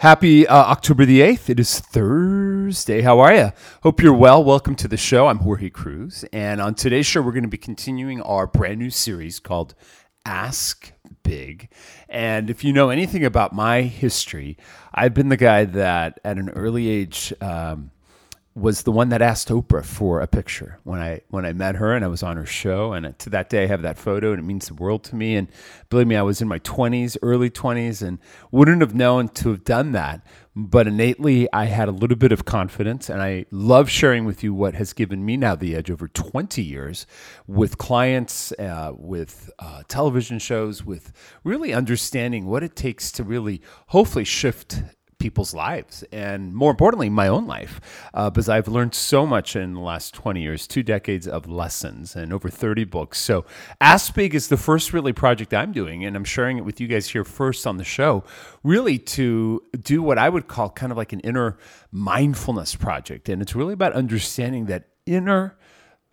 Happy uh, October the 8th. It is Thursday. How are you? Hope you're well. Welcome to the show. I'm Jorge Cruise. And on today's show, we're going to be continuing our brand new series called Ask Big. And if you know anything about my history, I've been the guy that at an early age, um, was the one that asked Oprah for a picture when I when I met her and I was on her show. And to that day I have that photo and it means the world to me. And believe me I was in my 20s early 20s and wouldn't have known to have done that. But innately I had a little bit of confidence. And I love sharing with you what has given me now the edge over 20 years with clients uh, with uh, television shows with really understanding what it takes to really hopefully shift people's lives and more importantly my own life uh, because i've learned so much in the last 20 years two decades of lessons and over 30 books. So ask big is the first really project i'm doing and i'm sharing it with you guys here first on the show really to do what i would call kind of like an inner mindfulness project. And it's really about understanding that inner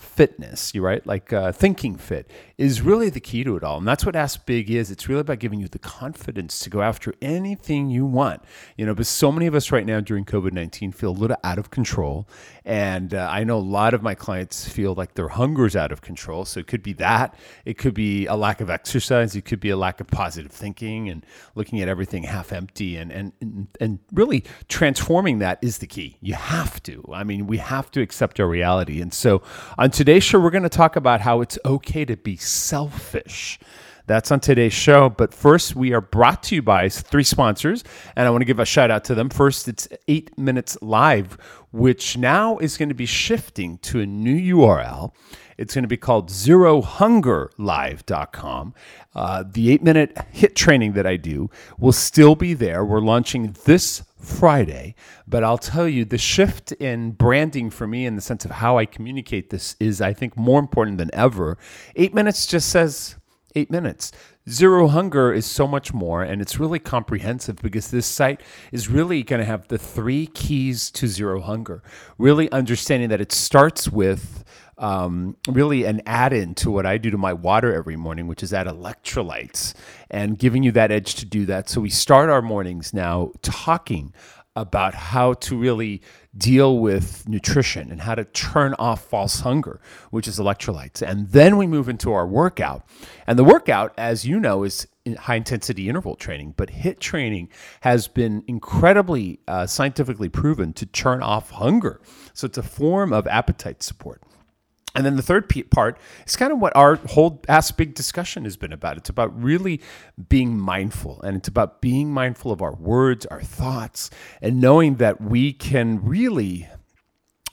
fitness, you right, like uh, thinking fit, is really the key to it all. And that's what Ask Big is. It's really about giving you the confidence to go after anything you want. You know, but so many of us right now during COVID 19 feel a little out of control. And uh, I know a lot of my clients feel like their hunger's out of control. So it could be that, it could be a lack of exercise, it could be a lack of positive thinking and looking at everything half empty. And, and, and, and really transforming that is the key. You have to. I mean, we have to accept our reality. And so on on today's show, we're going to talk about how it's okay to be selfish. That's on today's show. But first, we are brought to you by three sponsors, and I want to give a shout out to them. First, it's Eight Minutes Live, which now is going to be shifting to a new URL. It's going to be called zerohungerlive.com. Uh, the eight minute HIIT training that I do will still be there. We're launching this Friday. But I'll tell you, the shift in branding for me in the sense of how I communicate this is, I think, more important than ever. Eight minutes just says eight minutes. Zero Hunger is so much more, and it's really comprehensive because this site is really going to have the three keys to Zero Hunger. Really understanding that it starts with um, really an add in to what I do to my water every morning, which is add electrolytes and giving you that edge to do that. So we start our mornings now talking about how to really deal with nutrition and how to turn off false hunger, which is electrolytes. And then we move into our workout. And the workout, as you know, is high intensity interval training, but HIIT training has been incredibly uh, scientifically proven to turn off hunger. So it's a form of appetite support. And then the third part is kind of what our whole Ask Big discussion has been about. It's about really being mindful, and it's about being mindful of our words, our thoughts, and knowing that we can really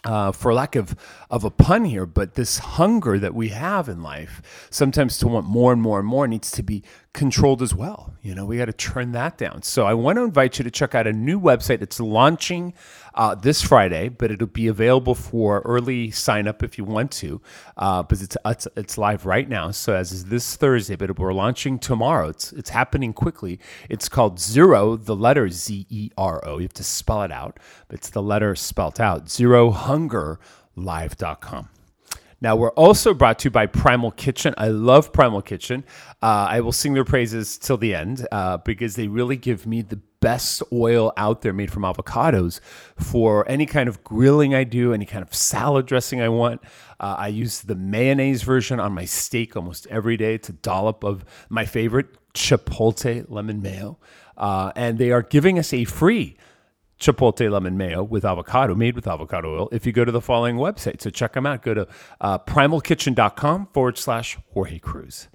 uh, for lack of, of a pun here, but this hunger that we have in life, sometimes to want more and more and more, needs to be controlled as well. You know, we got to turn that down. So I want to invite you to check out a new website. It's launching uh, this Friday, but it'll be available for early sign up if you want to, uh, because it's, it's, it's live right now. So as is this Thursday, but we're launching tomorrow. It's it's happening quickly. It's called Zero, the letter Z E R O. You have to spell it out. But it's the letter spelled out. Zero Hunger Live.com. Now, we're also brought to you by Primal Kitchen. I love Primal Kitchen. Uh, I will sing their praises till the end uh, because they really give me the best oil out there made from avocados for any kind of grilling I do, any kind of salad dressing I want. Uh, I use the mayonnaise version on my steak almost every day. It's a dollop of my favorite chipotle lemon mayo. Uh, and they are giving us a free chipotle lemon mayo with avocado, made with avocado oil, if you go to the following website. So check them out. Go to uh, primalkitchen.com forward slash Jorge Cruise.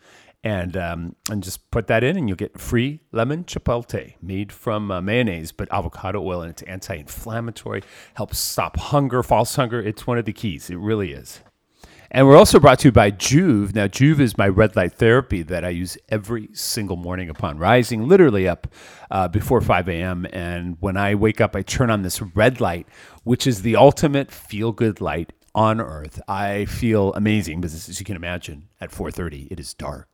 And, um, and just put that in, and you'll get free lemon chipotle made from uh, mayonnaise, but avocado oil, and it's anti inflammatory, helps stop hunger, false hunger. It's one of the keys. It really is. And we're also brought to you by Joovv. Now, Joovv is my red light therapy that I use every single morning upon rising, literally up uh, before 5 a.m. And when I wake up, I turn on this red light, which is the ultimate feel good light on earth. I feel amazing because, as you can imagine, at 4:30 it is dark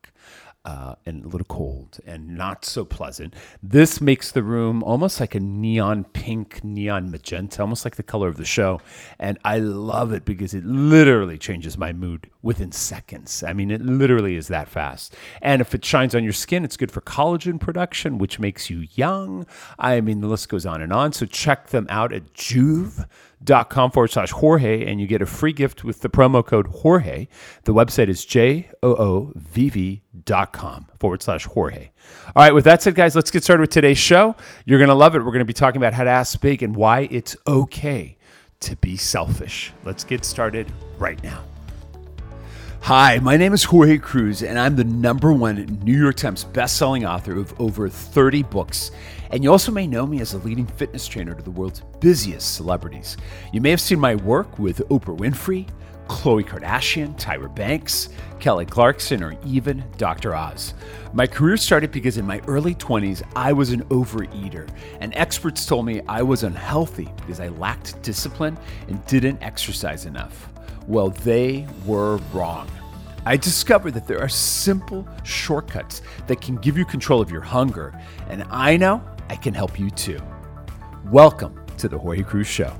uh, and a little cold and not so pleasant. This makes the room almost like a neon pink, neon magenta, almost like the color of the show. And I love it because it literally changes my mood within seconds. I mean, it literally is that fast. And if it shines on your skin, it's good for collagen production, which makes you young. I mean, the list goes on and on. So check them out at joovv.com forward slash Jorge, and you get a free gift with the promo code Jorge. The website is J O O V V dot com forward slash Jorge. All right, with that said, guys, let's get started with today's show. You're going to love it. We're going to be talking about how to ask big and why it's okay to be selfish. Let's get started right now. Hi, my name is Jorge Cruise, and I'm the number one New York Times bestselling author of over 30 books. And you also may know me as a leading fitness trainer to the world's busiest celebrities. You may have seen my work with Oprah Winfrey, Khloe Kardashian, Tyra Banks, Kelly Clarkson, or even Dr. Oz. My career started because in my early 20s, I was an overeater, and experts told me I was unhealthy because I lacked discipline and didn't exercise enough. Well, they were wrong. I discovered that there are simple shortcuts that can give you control of your hunger, and I know I can help you too. Welcome to the Jorge Cruise Show.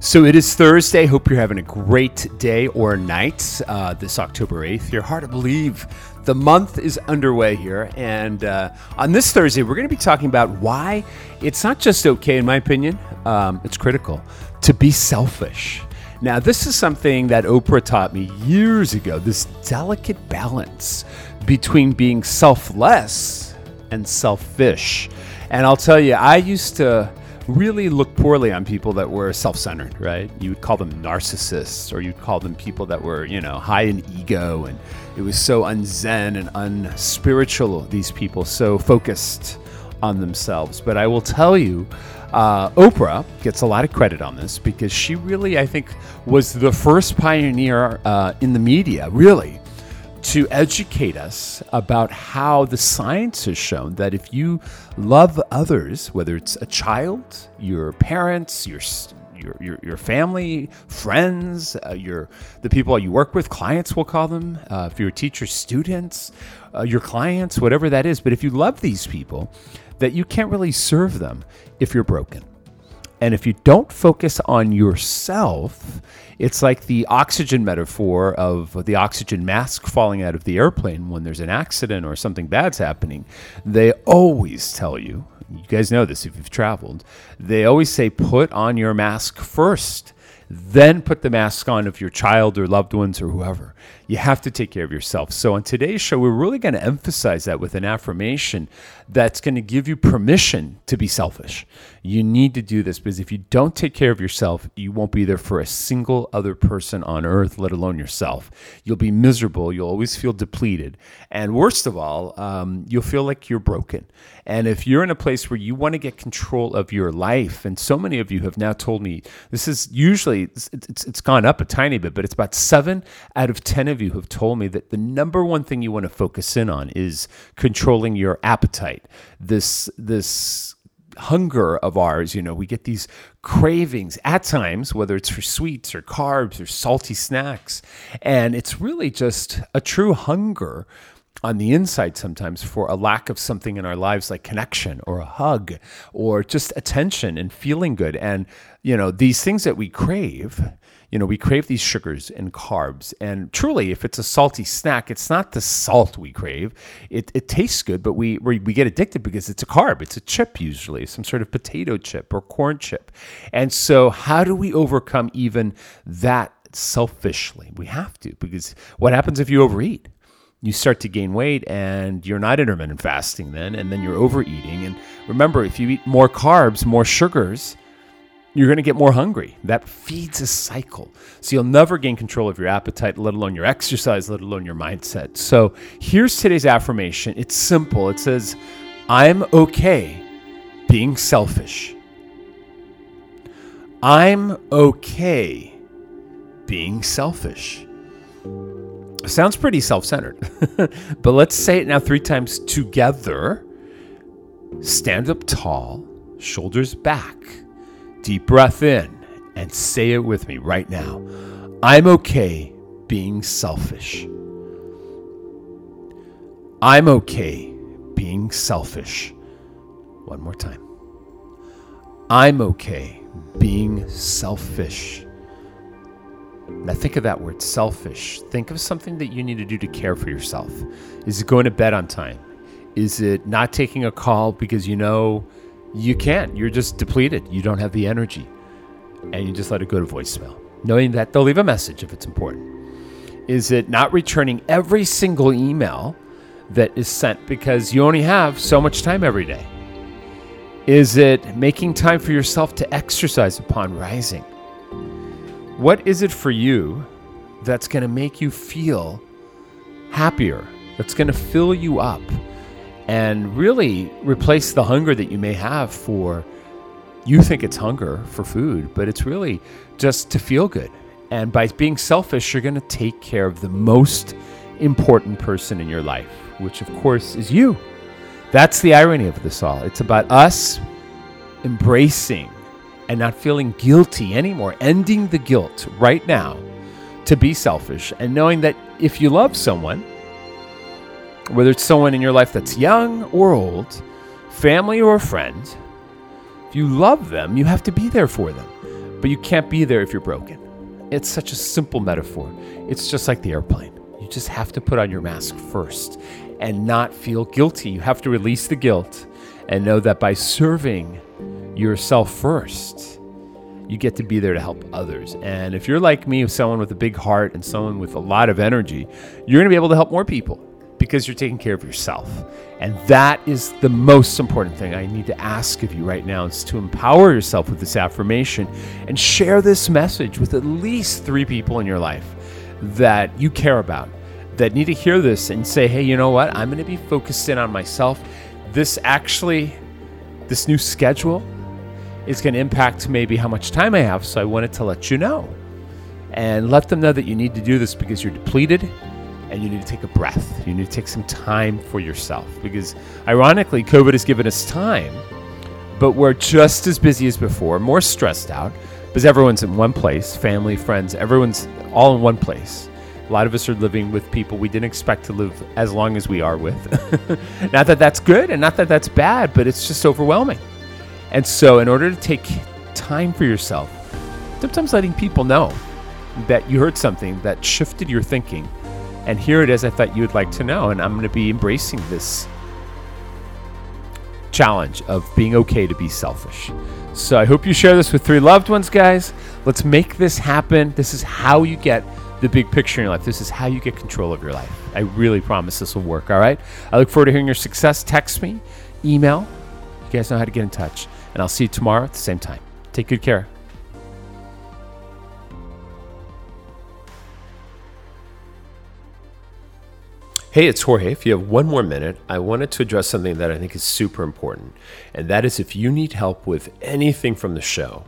So it is Thursday. Hope you're having a great day or night uh, this October 8th. You're hard to believe the month is underway here. And uh, on this Thursday, we're going to be talking about why it's not just okay, in my opinion, um, it's critical to be selfish. Now, this is something that Oprah taught me years ago this delicate balance between being selfless and selfish. And I'll tell you, I used to really look poorly on people that were self-centered, right? You would call them narcissists or you'd call them people that were, you know, high in ego and it was so unzen and unspiritual these people so focused on themselves. But I will tell you uh, Oprah gets a lot of credit on this because she really, I think, was the first pioneer uh, in the media, really, to educate us about how the science has shown that if you love others, whether it's a child, your parents, your your, your, your family, friends, uh, your the people you work with, clients we'll call them, uh, if you're a teacher, students, uh, your clients, whatever that is. But if you love these people, that you can't really serve them if you're broken. And if you don't focus on yourself, it's like the oxygen metaphor of the oxygen mask falling out of the airplane when there's an accident or something bad's happening. They always tell you, you guys know this if you've traveled, they always say, put on your mask first, then put the mask on of your child or loved ones or whoever. You have to take care of yourself. So, on today's show, we're really going to emphasize that with an affirmation that's going to give you permission to be selfish. You need to do this because if you don't take care of yourself, you won't be there for a single other person on earth, let alone yourself. You'll be miserable. You'll always feel depleted. And worst of all, um, you'll feel like you're broken. And if you're in a place where you want to get control of your life, and so many of you have now told me this is usually, it's, it's, it's gone up a tiny bit, but it's about seven out of 10 of you have told me that the number one thing you want to focus in on is controlling your appetite. This this hunger of ours, you know, we get these cravings at times, whether it's for sweets or carbs or salty snacks, and it's really just a true hunger on the inside sometimes for a lack of something in our lives like connection or a hug or just attention and feeling good. And you know these things that we crave you know, we crave these sugars and carbs. And truly, if it's a salty snack, it's not the salt we crave. It, it tastes good, but we, we, we get addicted because it's a carb. It's a chip, usually, some sort of potato chip or corn chip. And so, how do we overcome even that selfishly? We have to, because what happens if you overeat? you start to gain weight and you're not intermittent fasting then and then you're overeating and remember if you eat more carbs more sugars you're going to get more hungry. That feeds a cycle. So you'll never gain control of your appetite, let alone your exercise, let alone your mindset. So here's today's affirmation. It's simple. It says, I'm okay being selfish. I'm okay being selfish. Sounds pretty self centered, but let's say it now three times together. Stand up tall, shoulders back Deep breath in and say it with me right now. I'm okay being selfish. I'm okay being selfish. One more time. I'm okay being selfish. Now, think of that word selfish. Think of something that you need to do to care for yourself. Is it going to bed on time? Is it not taking a call because you know you can't? You're just depleted. You don't have the energy. And you just let it go to voicemail, knowing that they'll leave a message if it's important. Is it not returning every single email that is sent because you only have so much time every day? Is it making time for yourself to exercise upon rising? What is it for you that's going to make you feel happier, that's going to fill you up, and really replace the hunger that you may have for? You think it's hunger for food, but it's really just to feel good. And by being selfish, you're going to take care of the most important person in your life, which of course is you. That's the irony of this all. It's about us embracing and not feeling guilty anymore, ending the guilt right now to be selfish and knowing that if you love someone, whether it's someone in your life that's young or old, family or a friend, if you love them, you have to be there for them. But you can't be there if you're broken. It's such a simple metaphor. It's just like the airplane. You just have to put on your mask first and not feel guilty. You have to release the guilt and know that by serving yourself first, you get to be there to help others. And if you're like me, someone with a big heart and someone with a lot of energy, you're going to be able to help more people because you're taking care of yourself. And that is the most important thing I need to ask of you right now is to empower yourself with this affirmation and share this message with at least three people in your life that you care about that need to hear this and say, hey, you know what? I'm going to be focused in on myself. This actually, this new schedule is going to impact maybe how much time I have. So I wanted to let you know and let them know that you need to do this because you're depleted and you need to take a breath. You need to take some time for yourself because, ironically, COVID has given us time, but we're just as busy as before, more stressed out because everyone's in one place family, friends, everyone's all in one place. A lot of us are living with people we didn't expect to live as long as we are with. not that that's good and not that that's bad, but it's just overwhelming. And so, in order to take time for yourself, sometimes letting people know that you heard something that shifted your thinking, and here it is I thought you would like to know, and I'm going to be embracing this challenge of being okay to be selfish. So, I hope you share this with three loved ones, guys. Let's make this happen. This is how you get the big picture in your life. This is how you get control of your life. I really promise this will work, all right? I look forward to hearing your success. Text me, email. You guys know how to get in touch. And I'll see you tomorrow at the same time. Take good care. Hey, it's Jorge. If you have one more minute, I wanted to address something that I think is super important. And that is if you need help with anything from the show,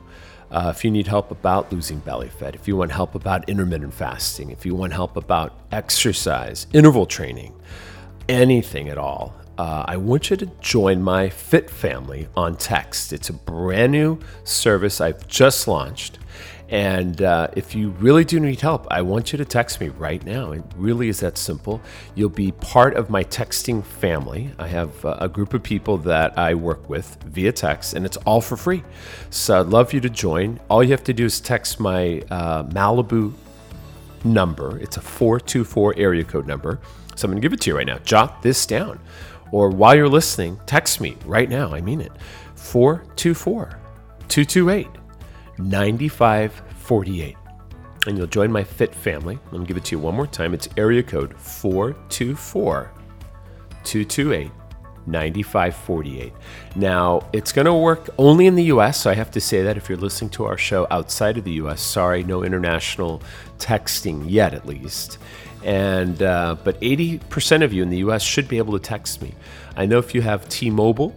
uh, if you need help about losing belly fat, if you want help about intermittent fasting, if you want help about exercise, interval training, anything at all, uh, I want you to join my Fit family on text. It's a brand new service I've just launched. And uh, if you really do need help, I want you to text me right now. It really is that simple. You'll be part of my texting family. I have uh, a group of people that I work with via text, and it's all for free. So I'd love you to join. All you have to do is text my uh, Malibu number. It's a 424 area code number. So I'm going to give it to you right now. Jot this down or while you're listening, text me right now. I mean it. 424 228 9548. And you'll join my fit family. I'm going to give it to you one more time. It's area code 424 228 9548. Now, it's going to work only in the US, so I have to say that if you're listening to our show outside of the US, sorry, no international texting yet at least and uh, but 80% of you in the U.S. should be able to text me. I know if you have T-Mobile,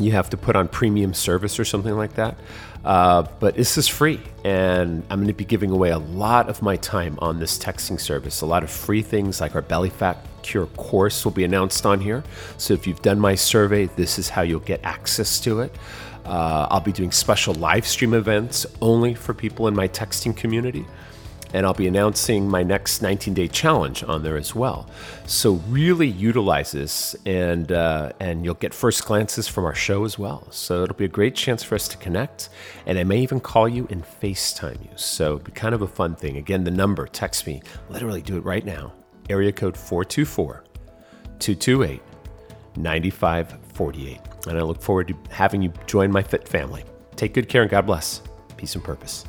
you have to put on premium service or something like that. Uh, but this is free, and I'm going to be giving away a lot of my time on this texting service. A lot of free things like our belly fat cure course will be announced on here. So if you've done my survey, this is how you'll get access to it. Uh, I'll be doing special live stream events only for people in my texting community. And I'll be announcing my next 19 day challenge on there as well. So really utilize this, and uh, and you'll get first glances from our show as well. So it'll be a great chance for us to connect, and I may even call you and FaceTime you. So it'll be kind of a fun thing. Again, the number, text me, literally do it right now. Area code 424 228 9548. And I look forward to having you join my fit family. Take good care and God bless. Peace and purpose.